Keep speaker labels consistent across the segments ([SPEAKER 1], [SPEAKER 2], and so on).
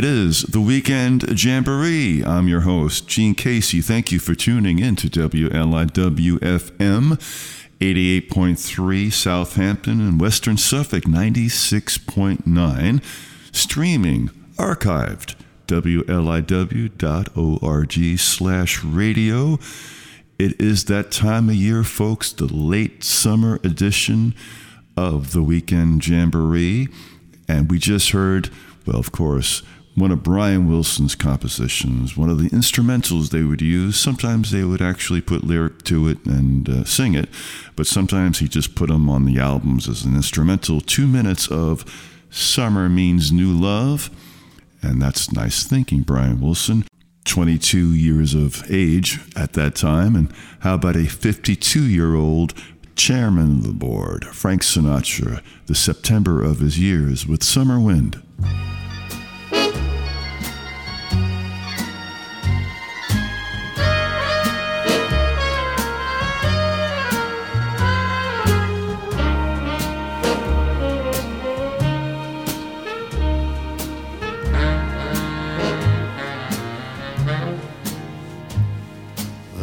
[SPEAKER 1] It is the Weekend Jamboree. I'm your host, Gene Casey. Thank you for tuning in to WLIWFM 88.3 Southampton and Western Suffolk 96.9. Streaming, archived, WLIW.org slash radio. It is that time of year, folks, the late summer edition of the Weekend Jamboree. And we just heard well, of course, one of Brian Wilson's compositions, one of the instrumentals they would use. Sometimes they would actually put lyric to it and uh, sing it, but sometimes he just put them on the albums as an instrumental. Two minutes of Summer Means New Love, and that's nice thinking, Brian Wilson. 22 years of age at that time, and how about a 52 year old chairman of the board, Frank Sinatra, the September of his years with Summer Wind.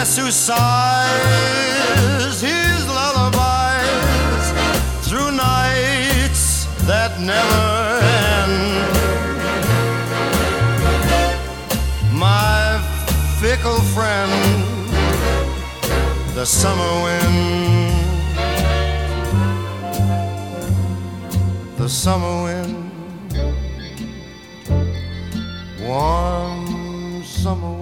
[SPEAKER 2] guess who sighs his lullabies through nights that never end? My fickle friend, the summer wind. The summer wind, warm summer wind,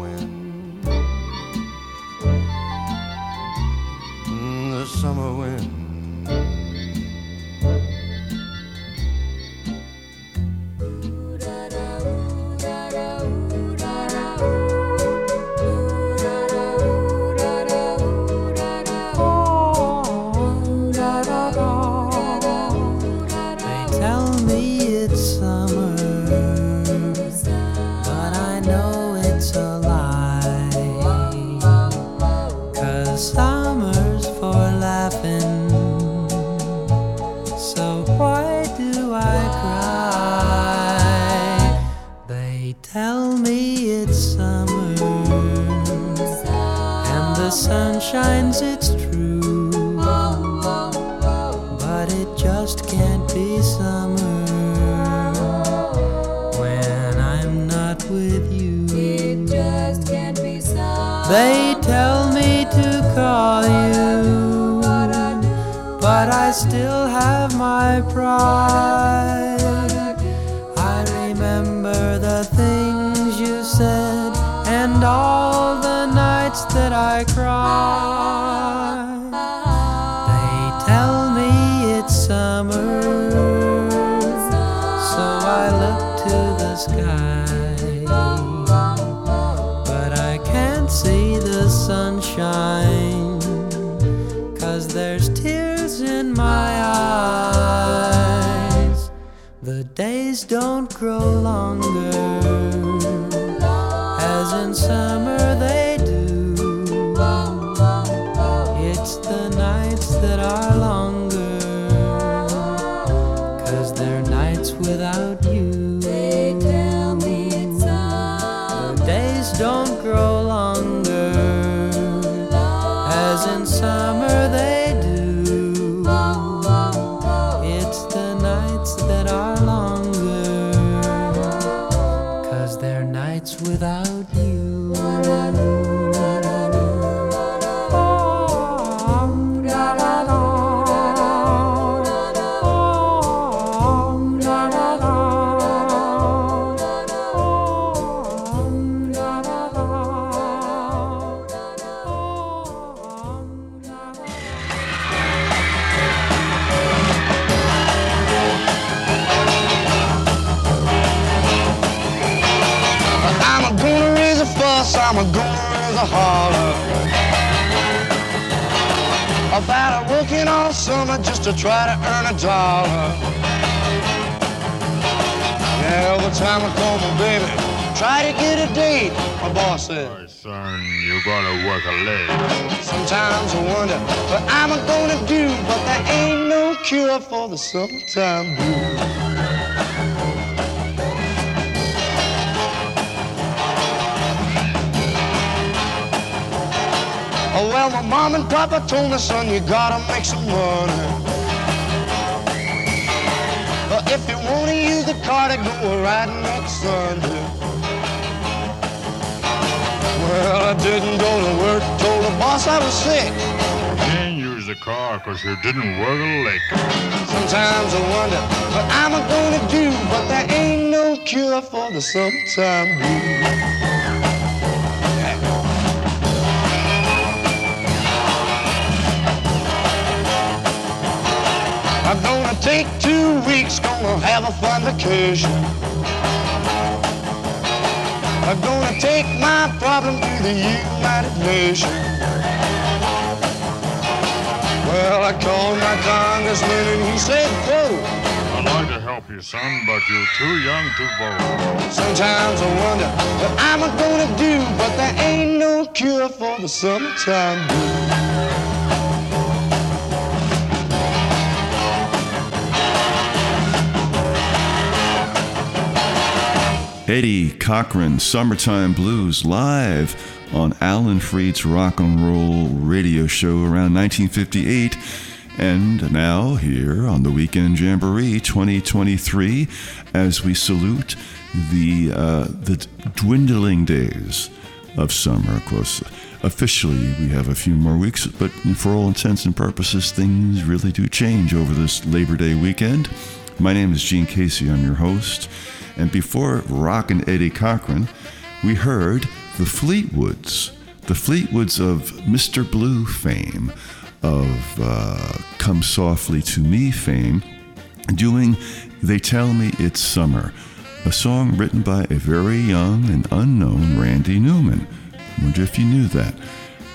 [SPEAKER 3] I remember the things you said and all the nights that I cried.
[SPEAKER 4] Grow longer, summer
[SPEAKER 5] just to try to earn a dollar. Yeah, every time I call my baby, try to get a date, my boss said.
[SPEAKER 6] My son, you gotta work a leg.
[SPEAKER 5] Sometimes I wonder what I'm gonna do, but there ain't no cure for the summertime blues. Oh, well, my mom and papa told me, son, you gotta make some money. But if you wanna use the car to go riding next Sunday. Well, I didn't go to work, told the boss I was sick.
[SPEAKER 6] Didn't use the car 'cause you didn't work a lick.
[SPEAKER 5] Sometimes I wonder what I'm gonna do, but there ain't no cure for the summertime blues. Take two weeks, gonna have a fun vacation. I'm gonna take my problem to the United Nations. Well, I called my congressman and he said, quote,
[SPEAKER 6] I'd like to help you, son, but you're too young to vote.
[SPEAKER 5] sometimes I wonder what I'm gonna do, but there ain't no cure for the summertime blues.
[SPEAKER 1] Eddie Cochran, Summertime Blues, live on Alan Freed's rock and roll radio show around 1958. And now, here on the Weekend Jamboree 2023, as we salute the, uh, the dwindling days of summer. Of course, officially we have a few more weeks, but for all intents and purposes, things really do change over this Labor Day weekend. My name is Gene Casey, I'm your host. And before Rock and Eddie Cochran, we heard the Fleetwoods, the Fleetwoods of Mr. Blue fame, of uh, Come Softly to Me fame, doing They Tell Me It's Summer, a song written by a very young and unknown Randy Newman. Wonder if you knew that.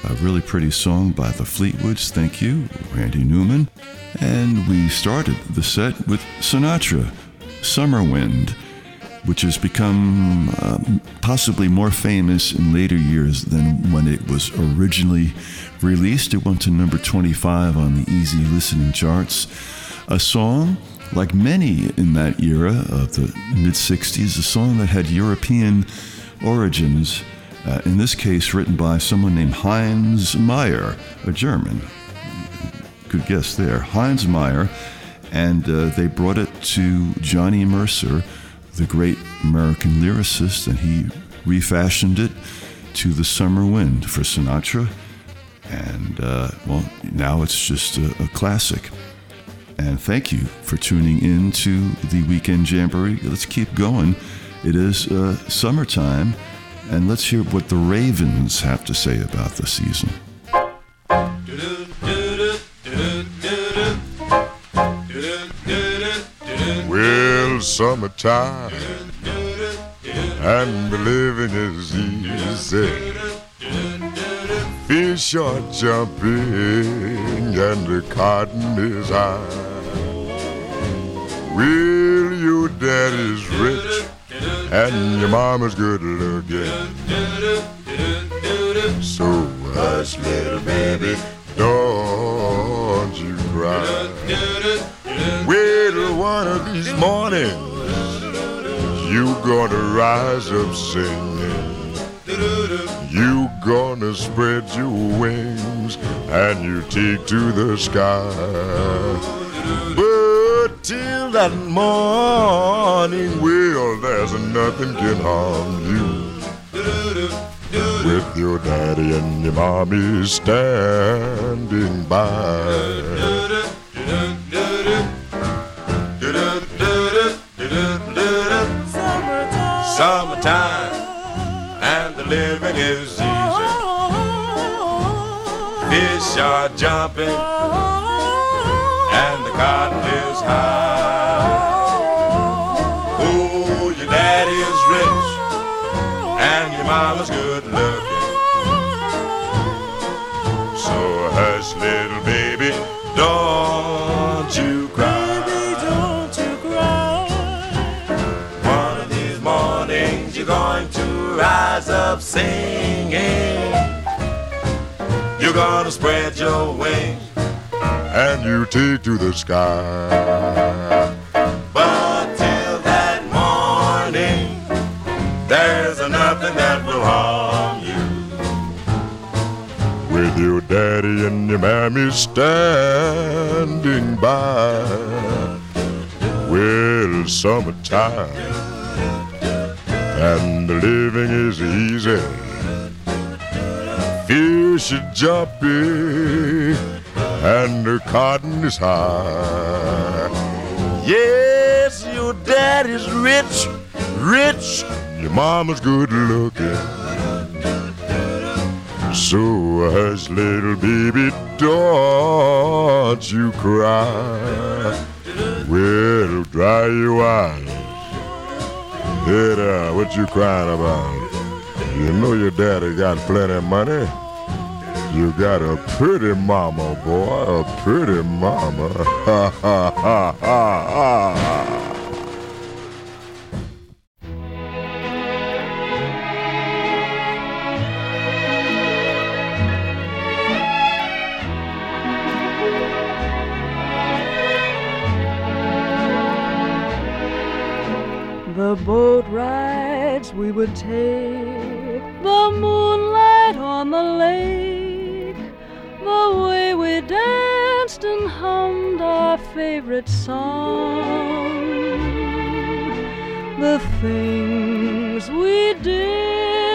[SPEAKER 1] A really pretty song by the Fleetwoods. Thank you, Randy Newman. And we started the set with Sinatra, Summer Wind which has become um, possibly more famous in later years than when it was originally released. It went to number 25 on the easy listening charts. A song, like many in that era of the mid 60s, a song that had European origins, uh, in this case, written by someone named Heinz Meier, a German. Good guess there. Heinz Meier. And uh, they brought it to Johnny Mercer the great American lyricist, and he refashioned it to the summer wind for Sinatra. And uh, well, now it's just a, a, classic. And thank you for tuning in to the Weekend Jamboree. Let's keep going. It is uh, summertime, and let's hear what the Ravens have to say about the season.
[SPEAKER 6] Well,
[SPEAKER 7] summertime and the living is easy. Fish are jumping and the cotton is high. Well, your daddy's rich and your mama's good looking. So hush, little baby, don't you cry. Well, one of these mornings, you gonna rise up singing. You gonna spread your wings and you take to the sky. But till that morning, well, there's nothing can harm you. With your daddy and your mommy standing by. Summertime and the living is easy. Fish are jumping and the cotton is high. Oh, your daddy is rich and your mama's good looking. Singing. You're gonna spread your wings and you take to the sky. But till that morning, there's nothing that will harm you. With your daddy and your mammy standing by. Well, summertime and the living is easy. Fish are jumpy and the cotton is high. Yes, your daddy's rich, rich. Your mama's good looking. So hush, little baby, don't you cry. We'll dry your eyes. Hey there, uh, what you crying about? You know your daddy got plenty of money. You got a pretty mama, boy, a pretty mama. Ha ha ha ha ha.
[SPEAKER 8] The boat rides we would take, the moonlight on the lake, the way we danced and hummed our favorite song, the things we did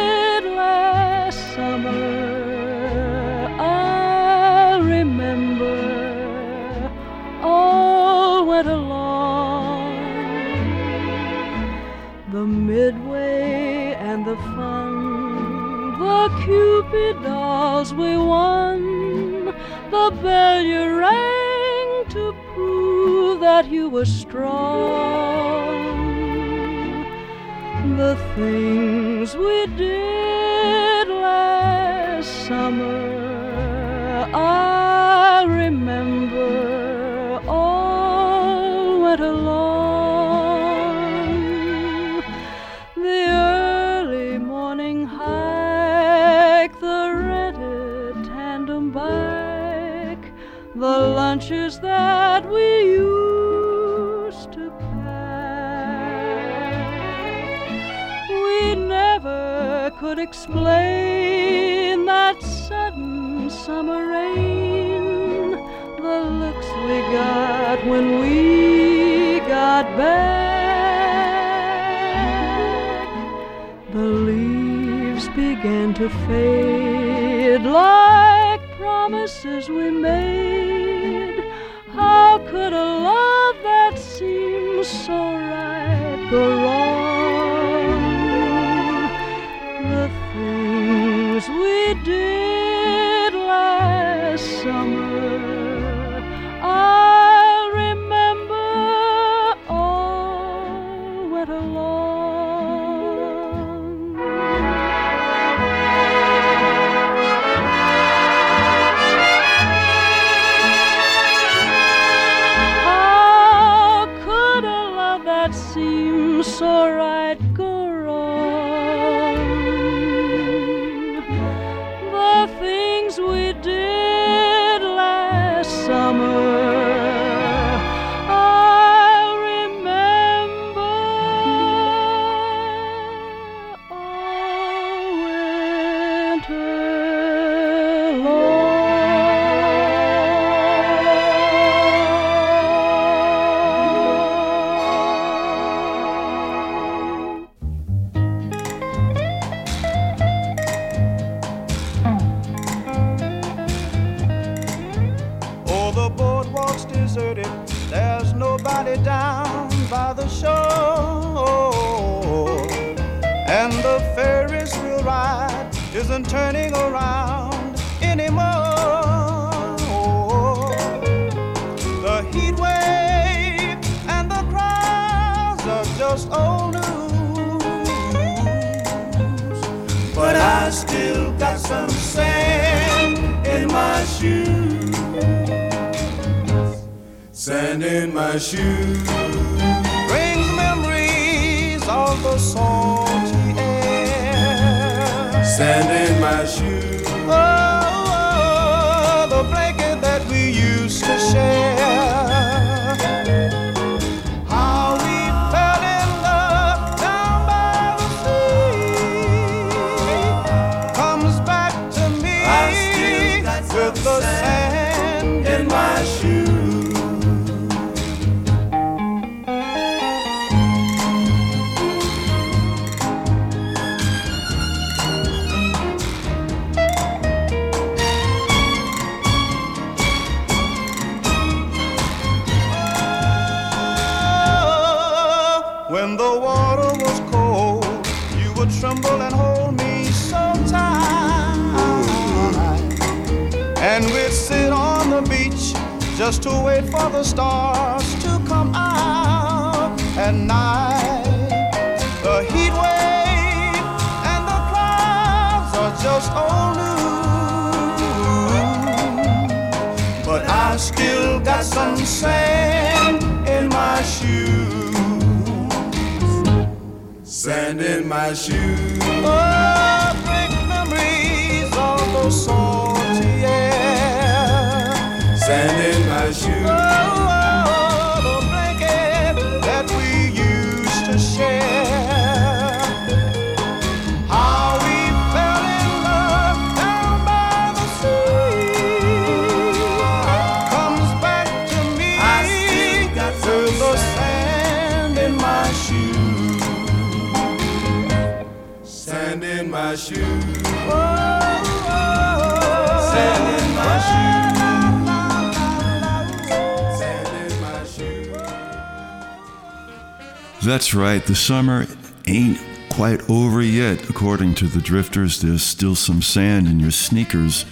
[SPEAKER 1] That's right, the summer ain't quite over yet. According to the Drifters, there's still some sand in your sneakers.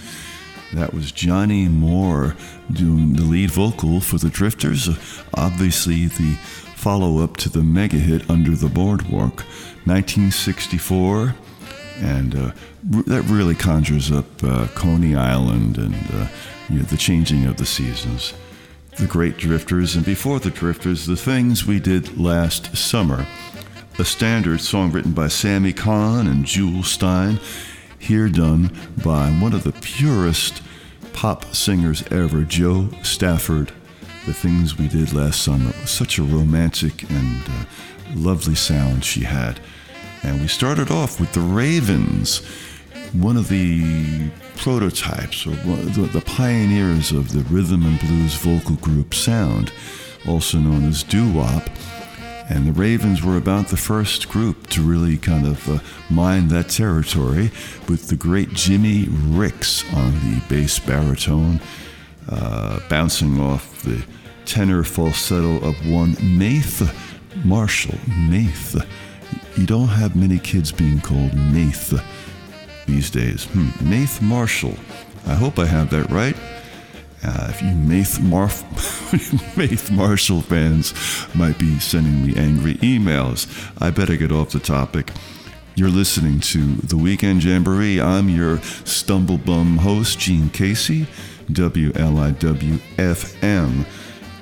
[SPEAKER 1] That was Johnny Moore doing the lead vocal for the Drifters. Obviously, the follow up to the mega hit Under the Boardwalk, 1964. And uh, that really conjures up uh, Coney Island and uh, you know, the changing of the seasons the great drifters, and before the drifters, the things we did last summer. A standard song written by Sammy Cahn and Jule Styne, here done by one of the purest pop singers ever, Jo Stafford. The things we did last summer was such a romantic and uh, lovely sound she had. And we started off with the Ravens, one of the prototypes or the, pioneers of the rhythm and blues vocal group sound, also known as doo wop. And the Ravens were about the first group to really kind of uh, mine that territory with the great Jimmy Ricks on the bass baritone, uh, bouncing off the tenor falsetto of one Nath Marshall. Nath. You don't have many kids being called Nath these days. Hmm. Nath Marshall. I hope I have that right. Uh, if you Maithe Marshall fans might be sending me angry emails, I better get off the topic. You're listening to The Weekend Jamboree. I'm your stumblebum host, Gene Casey, WLIW FM.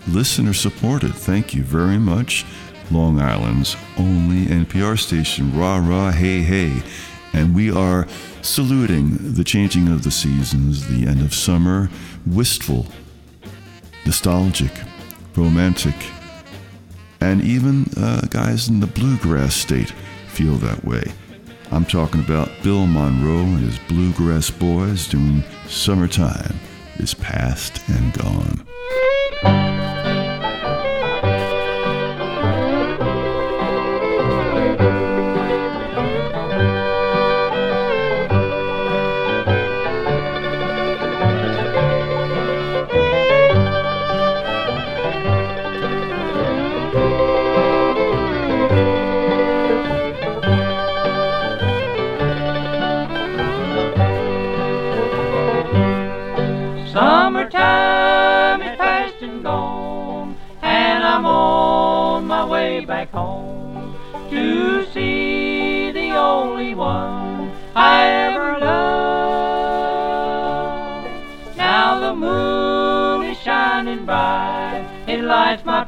[SPEAKER 1] Listener supported. Thank you very much. Long Island's only NPR station. Rah, rah, hey, hey. And we are saluting the changing of the seasons, the end of summer, wistful, nostalgic, romantic, and even uh, guys in the bluegrass state feel that way. I'm talking about Bill Monroe and his Bluegrass Boys doing Summertime is Past and Gone.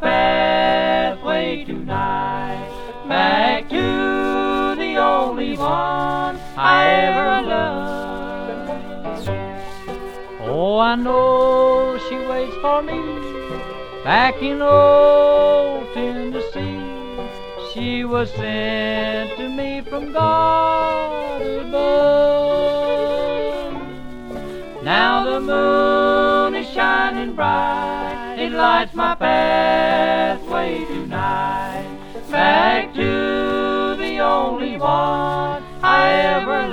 [SPEAKER 8] Pathway tonight back to the only one I ever loved. Oh, I know she waits for me back in old Tennessee. She was sent to me from God above. Now the moon is shining bright, lights my pathway tonight back to the only one I ever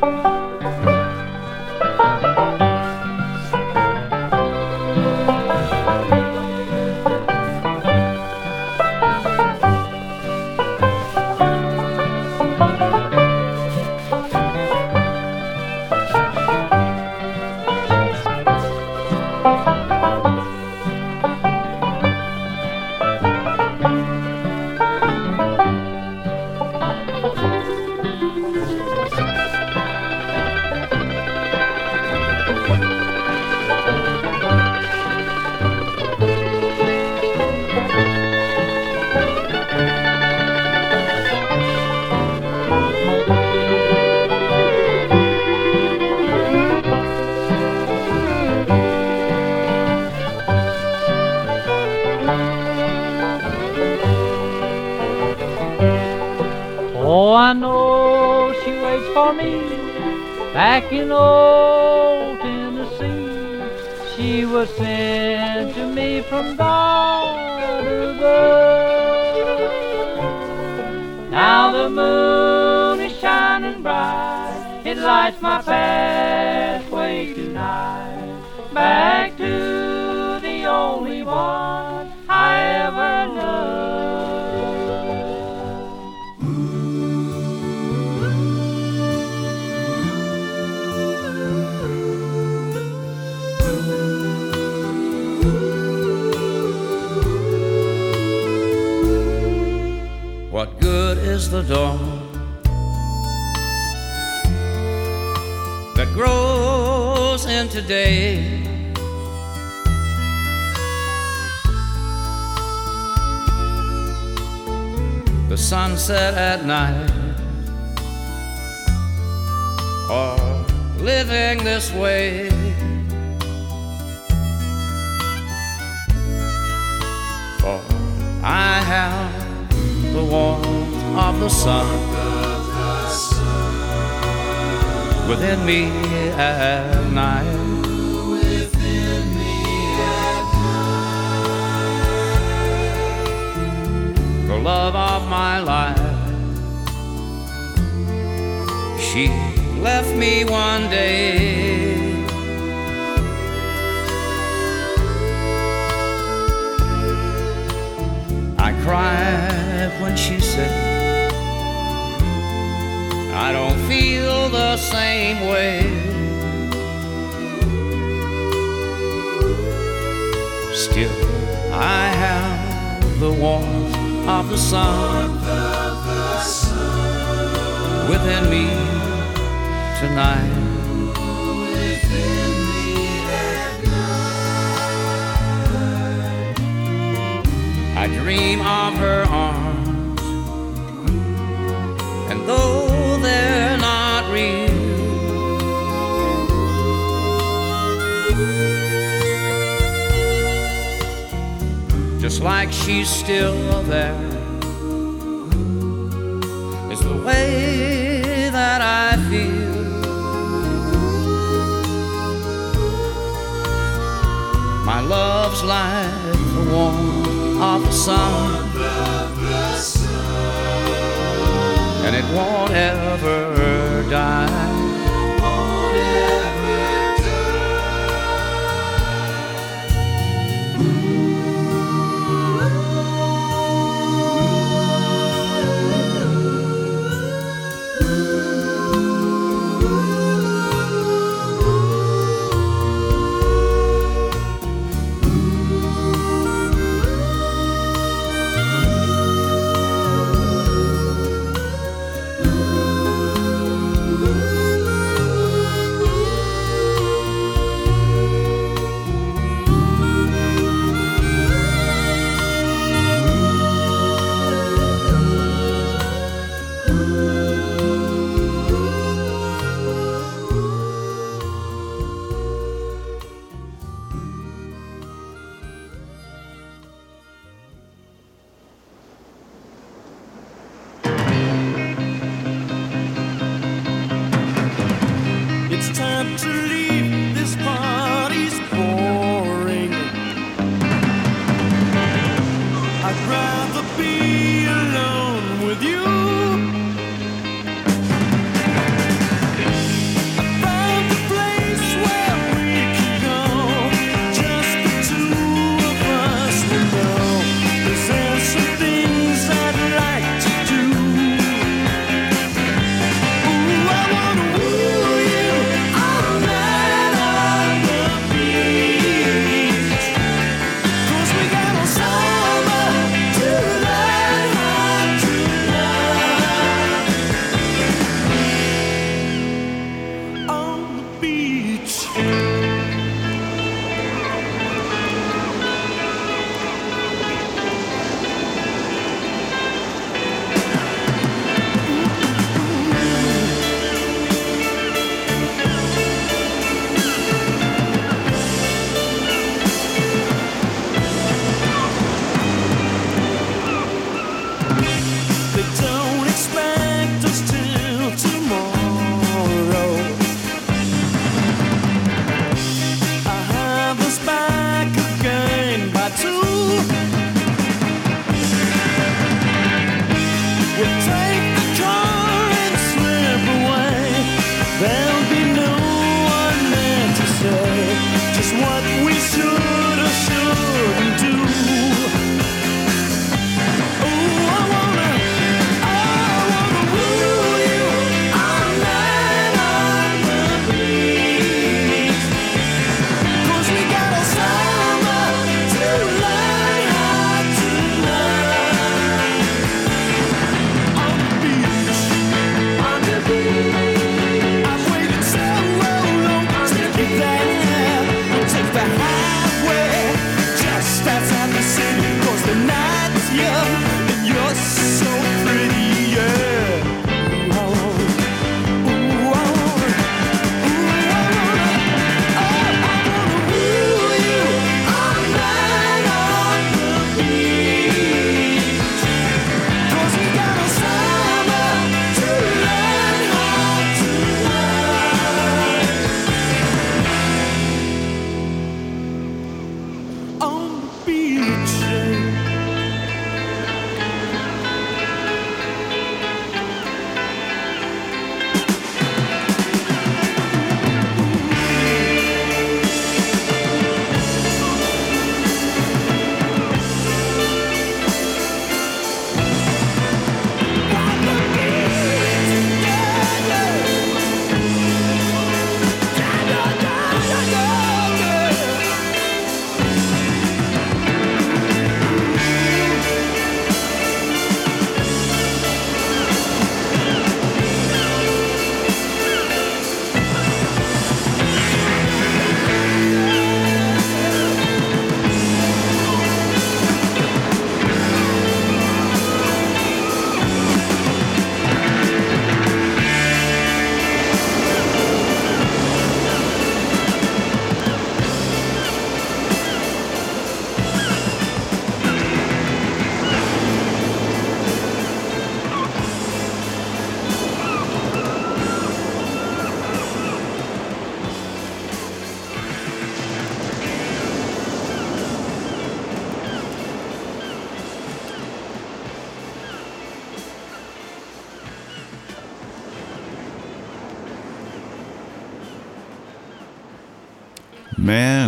[SPEAKER 8] loved. Me back in old Tennessee. She was sent to me from above. Now the moon is shining bright, it lights my pathway
[SPEAKER 9] the dawn that grows into day? The sunset at night, or living this way. For I have the warmth of the sun within me at night. The love of my life, she left me one day. I cried when she said, the same way. Still, I have the warmth of the sun within me tonight. I dream of her arms, and though It's like she's still there. It's the way that I feel. My love's like the warmth of the sun. And it won't ever die.
[SPEAKER 10] I'd rather be.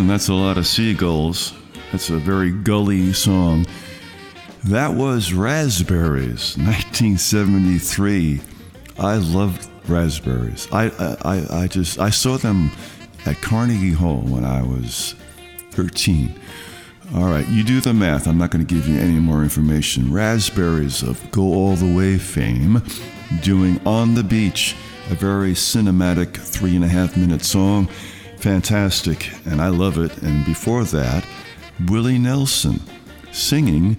[SPEAKER 1] That's a lot of seagulls. That's a very gully song. That was Raspberries, 1973. I loved Raspberries. I, I, I just I saw them at Carnegie Hall when I was 13. All right, you do the math. I'm not going to give you any more information. Raspberries of Go All the Way fame, doing On the Beach, a very cinematic three and a half minute song. Fantastic, and I love it. And before that, Willie Nelson singing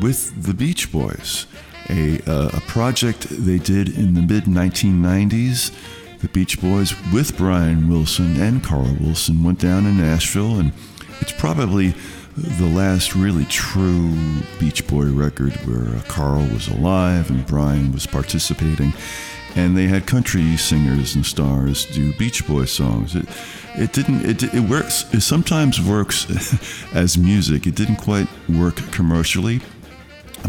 [SPEAKER 1] with the Beach Boys, a, uh, a project they did in the mid 1990s. The Beach Boys with Brian Wilson and Carl Wilson went down in Nashville, and it's probably the last really true Beach Boy record where uh, Carl was alive and Brian was participating. And they had country singers and stars do Beach Boy songs. It, it didn't. It, it works. It sometimes works as music. It didn't quite work commercially,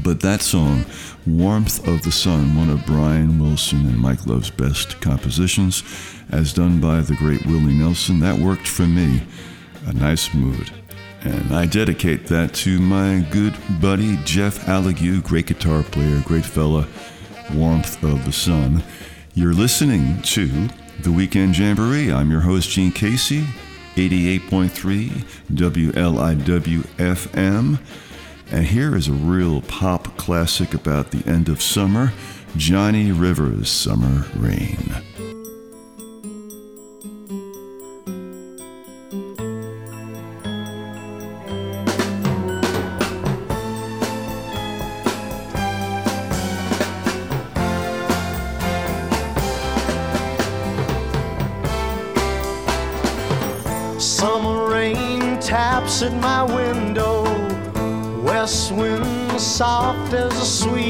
[SPEAKER 1] but that song, Warmth of the Sun, one of Brian Wilson and Mike Love's best compositions, as done by the great Willie Nelson, that worked for me. A nice mood. And I dedicate that to my good buddy Jeff Allegue, great guitar player, great fella, Warmth of the Sun. You're listening to The Weekend Jamboree. I'm your host, Gene Casey, 88.3 WLIW FM. And here is a real pop classic about the end of summer Johnny Rivers' Summer Rain.
[SPEAKER 11] My window. West wind soft as a sweet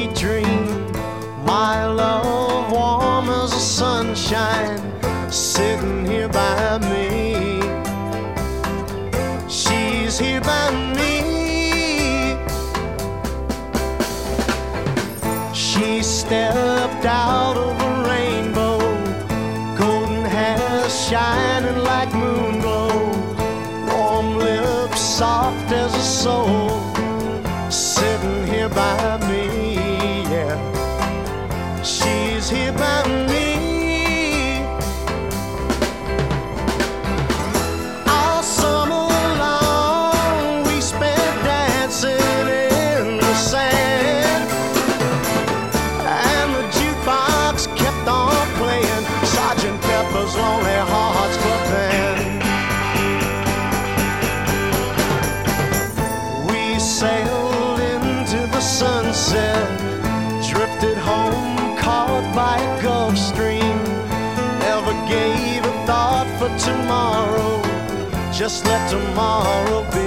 [SPEAKER 11] just let tomorrow be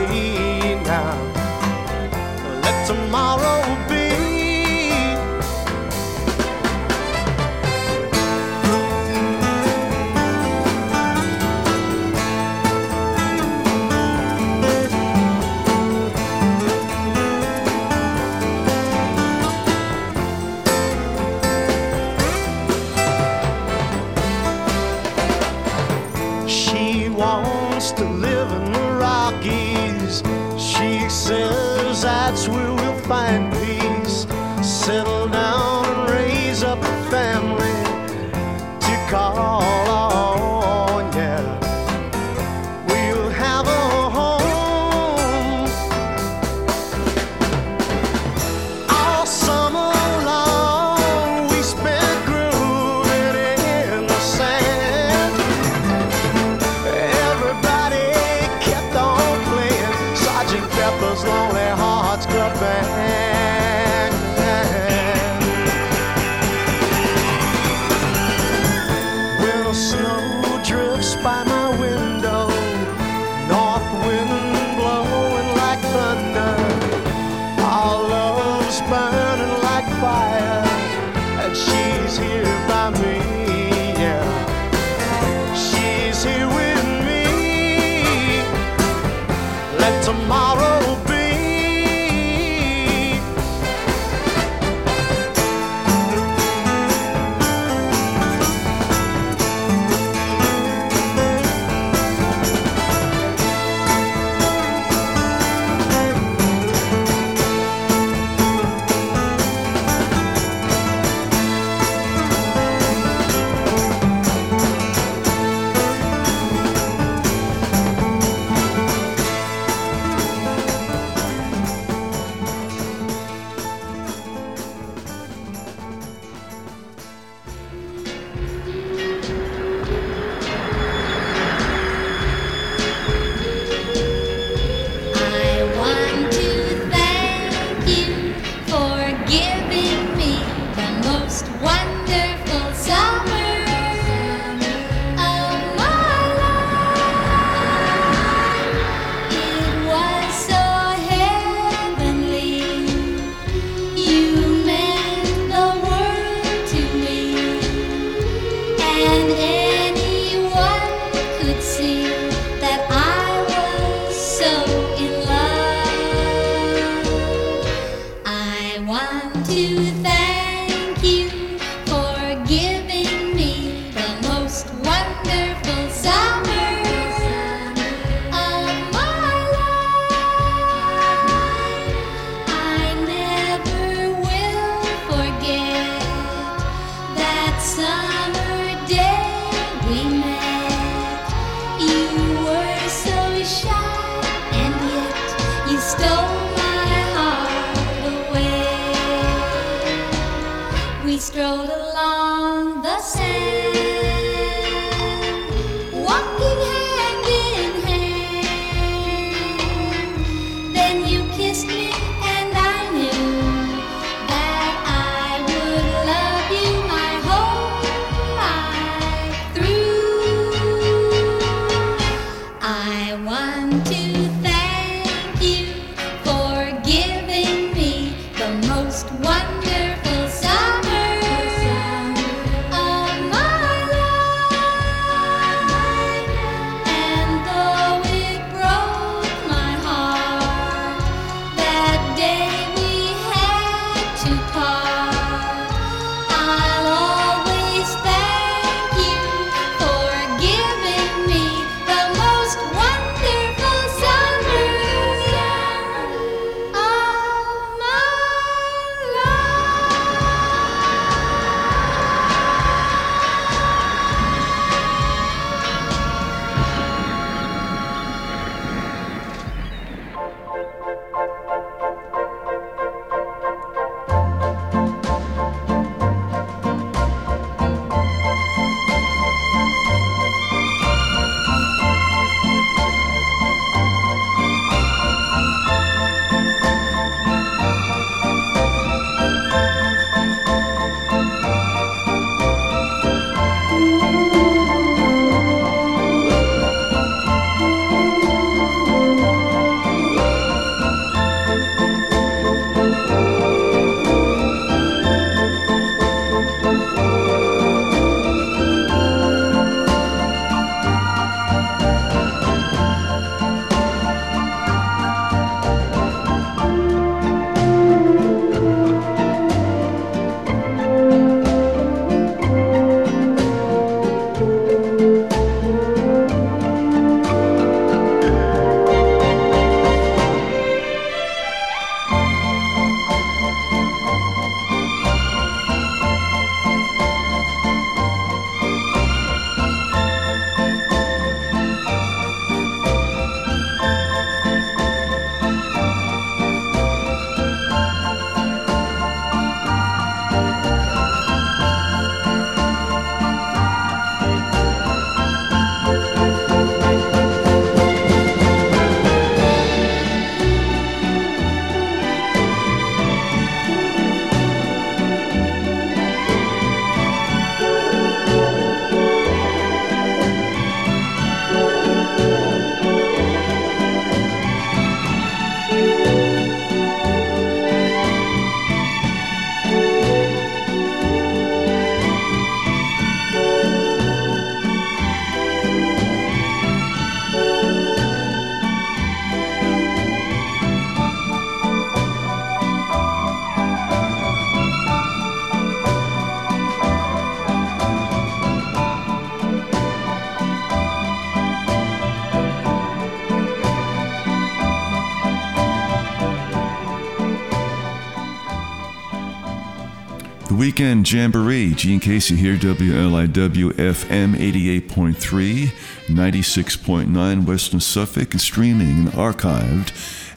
[SPEAKER 1] Weekend Jamboree, Gene Casey here, WLIW FM 88.3, 96.9 Western Suffolk, and streaming and archived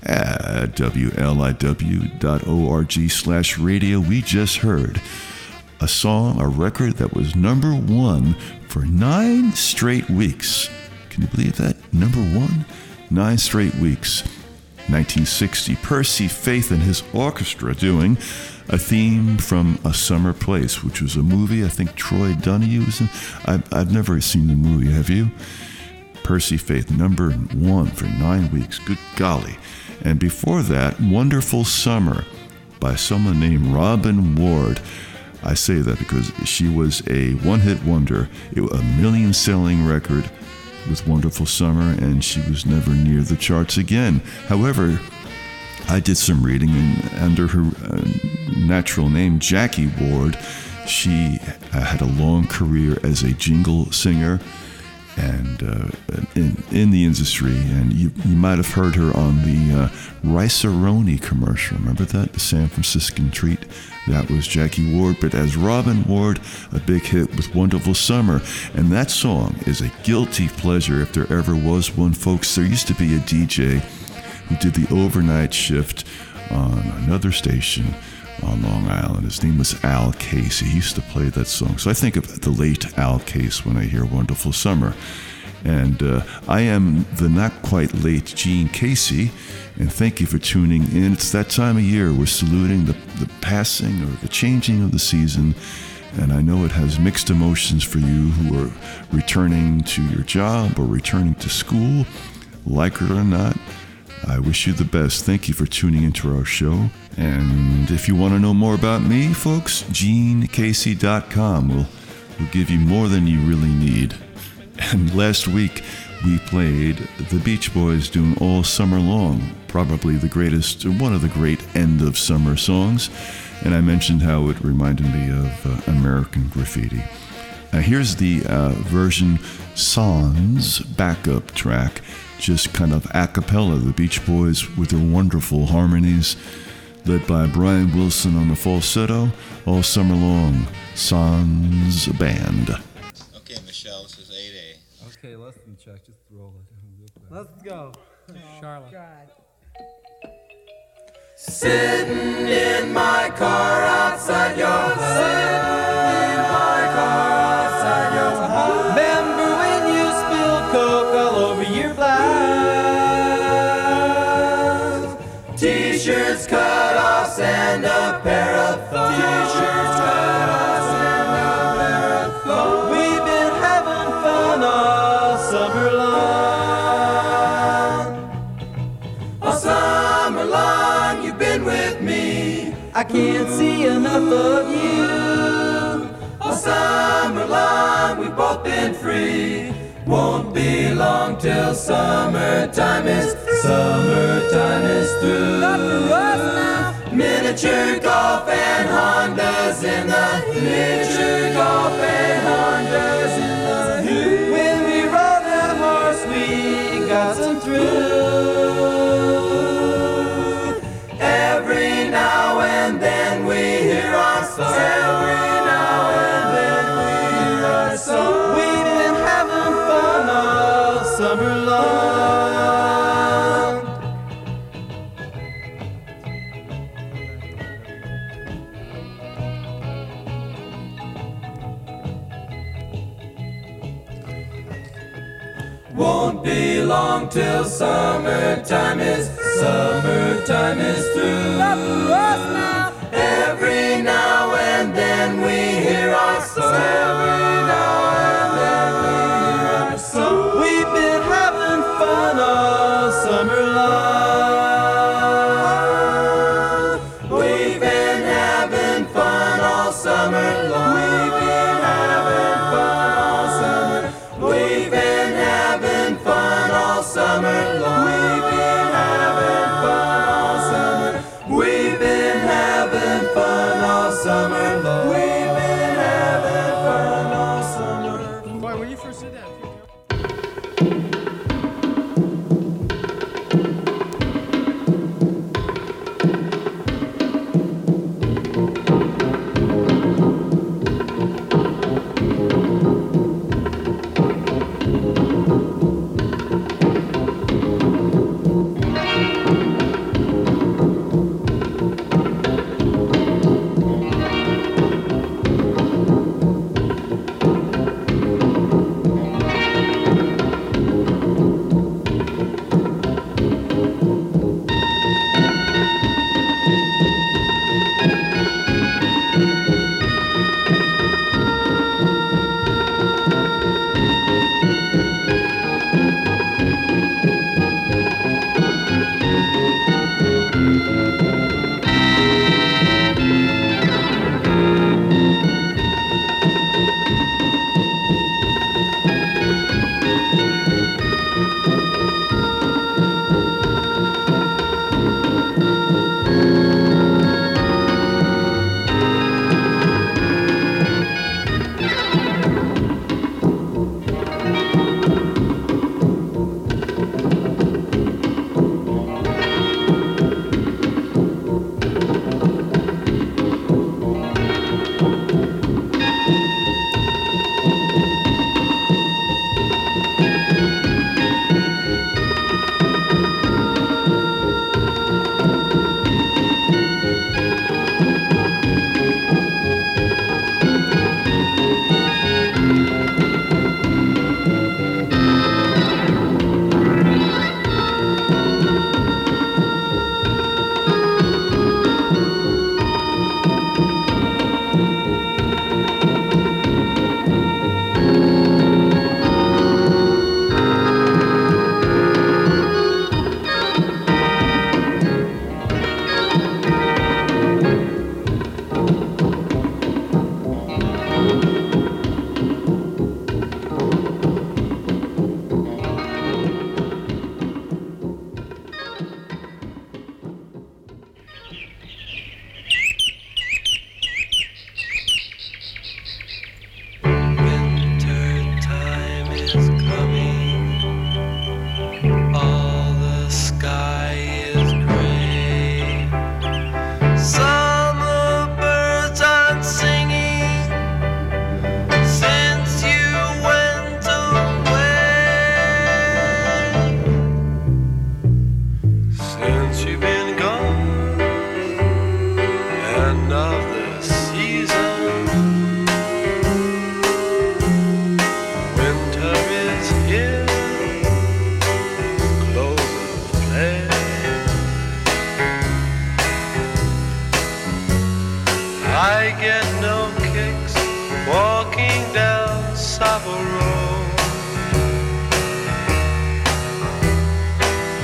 [SPEAKER 1] at WLIW.org slash radio. We just heard a song, a record that was number one for nine straight weeks. Can you believe that? Number one? Nine straight weeks. 1960, Percy Faith and his orchestra doing a theme from A Summer Place, which was a movie I think Troy Donahue was in. I've, I've never seen the movie, have you? Percy Faith, number one for nine weeks. Good golly. And before that, Wonderful Summer by someone named Robin Ward. I say that because she was a one hit wonder, a million selling record with Wonderful Summer, and she was never near the charts again. However, I did some reading, and under her uh, natural name, Jackie Ward. She uh, had a long career as a jingle singer and uh, in, in the industry. And you, you might have heard her on the uh, Rice-A-Roni commercial. Remember that? The San Franciscan treat? That was Jackie Ward. But as Robin Ward, a big hit with Wonderful Summer. And that song is a guilty pleasure if there ever was one, folks. There used to be a DJ who did the overnight shift on another station on Long Island. His name was Al Case. He used to play that song. So I think of the late Al Case when I hear Wonderful Summer. And uh, I am the not quite late Gene Casey, and thank you for tuning in. It's that time of year. We're saluting the, the passing or the changing of the season. And I know it has mixed emotions for you who are returning to your job or returning to school. Like it or not, I wish you the best. Thank you for tuning into our show. And if you want to know more about me, folks, genecasey.com will, will give you more than you really need. And last week, we played the Beach Boys doing All Summer Long, probably the greatest, one of the great end of summer songs. And I mentioned how it reminded me of uh, American Graffiti. Now, here's the uh, version sans backup track, just kind of a cappella. The Beach Boys with their wonderful harmonies, led by Brian Wilson on the falsetto, all summer long. Sans band.
[SPEAKER 12] Okay, Michelle, this is 8A.
[SPEAKER 13] Okay, listen, Chuck, just roll it down real quick.
[SPEAKER 3] Let's go.
[SPEAKER 13] Charlotte.
[SPEAKER 3] Oh, Sitting in my car outside your house. Sitting in my car a pair of. T-shirts, cut-offs, and a pair of. We've been having fun all summer long. All summer long you've been with me. I can't see enough of you. All summer long we've both been free. Won't be long till summertime is summertime is through. Not for us now. Golf and Hondas in the miniature golf and Hondas in the when we rode that horse we got some through. Every now long till summertime is summertime is through. Not for us. Every now and then we hear our song.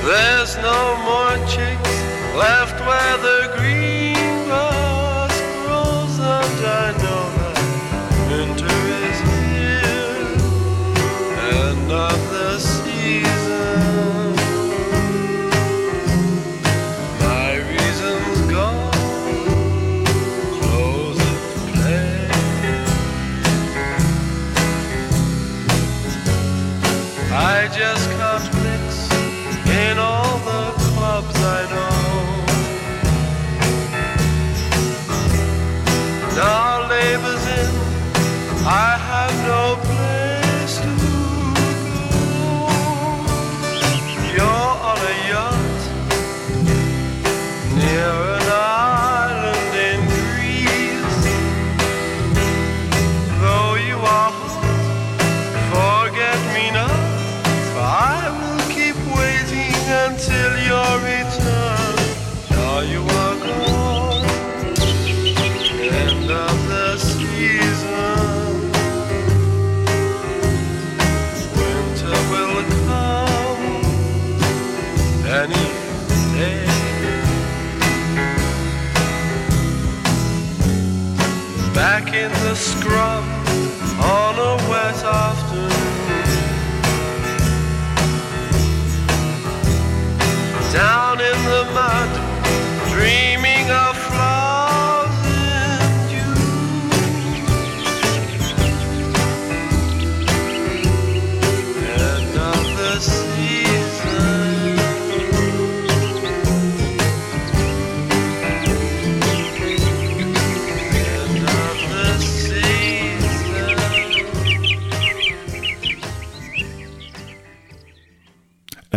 [SPEAKER 10] There's no more chicks left where the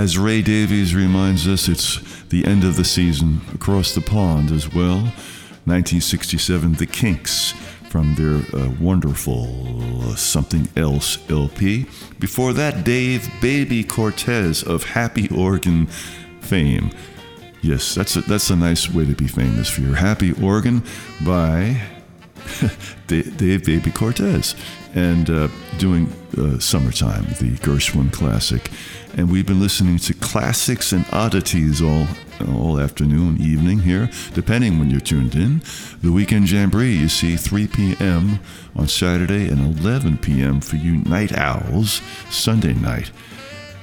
[SPEAKER 1] As Ray Davies reminds us, it's the end of the season across the pond as well. 1967, The Kinks from their uh, wonderful uh, Something Else LP. Before that, Dave Baby Cortez of Happy Organ fame. Yes, that's a, that's a nice way to be famous for your Happy Organ by Da- Dave Baby Cortez and uh, doing uh, Summertime, the Gershwin classic. And we've been listening to classics and oddities all all afternoon, evening here, depending when you're tuned in. The Weekend Jamboree, you see, 3 p.m. on Saturday and 11 p.m. for you night owls, Sunday night.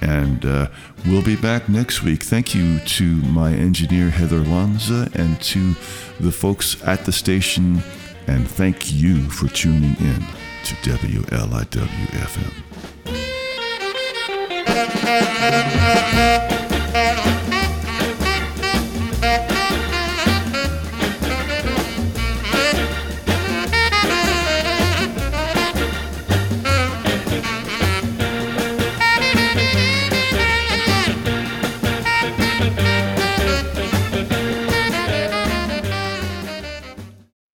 [SPEAKER 1] And uh, we'll be back next week. Thank you to my engineer, Heather Lanza, and to the folks at the station. And thank you for tuning in to WLIW FM. Thank you.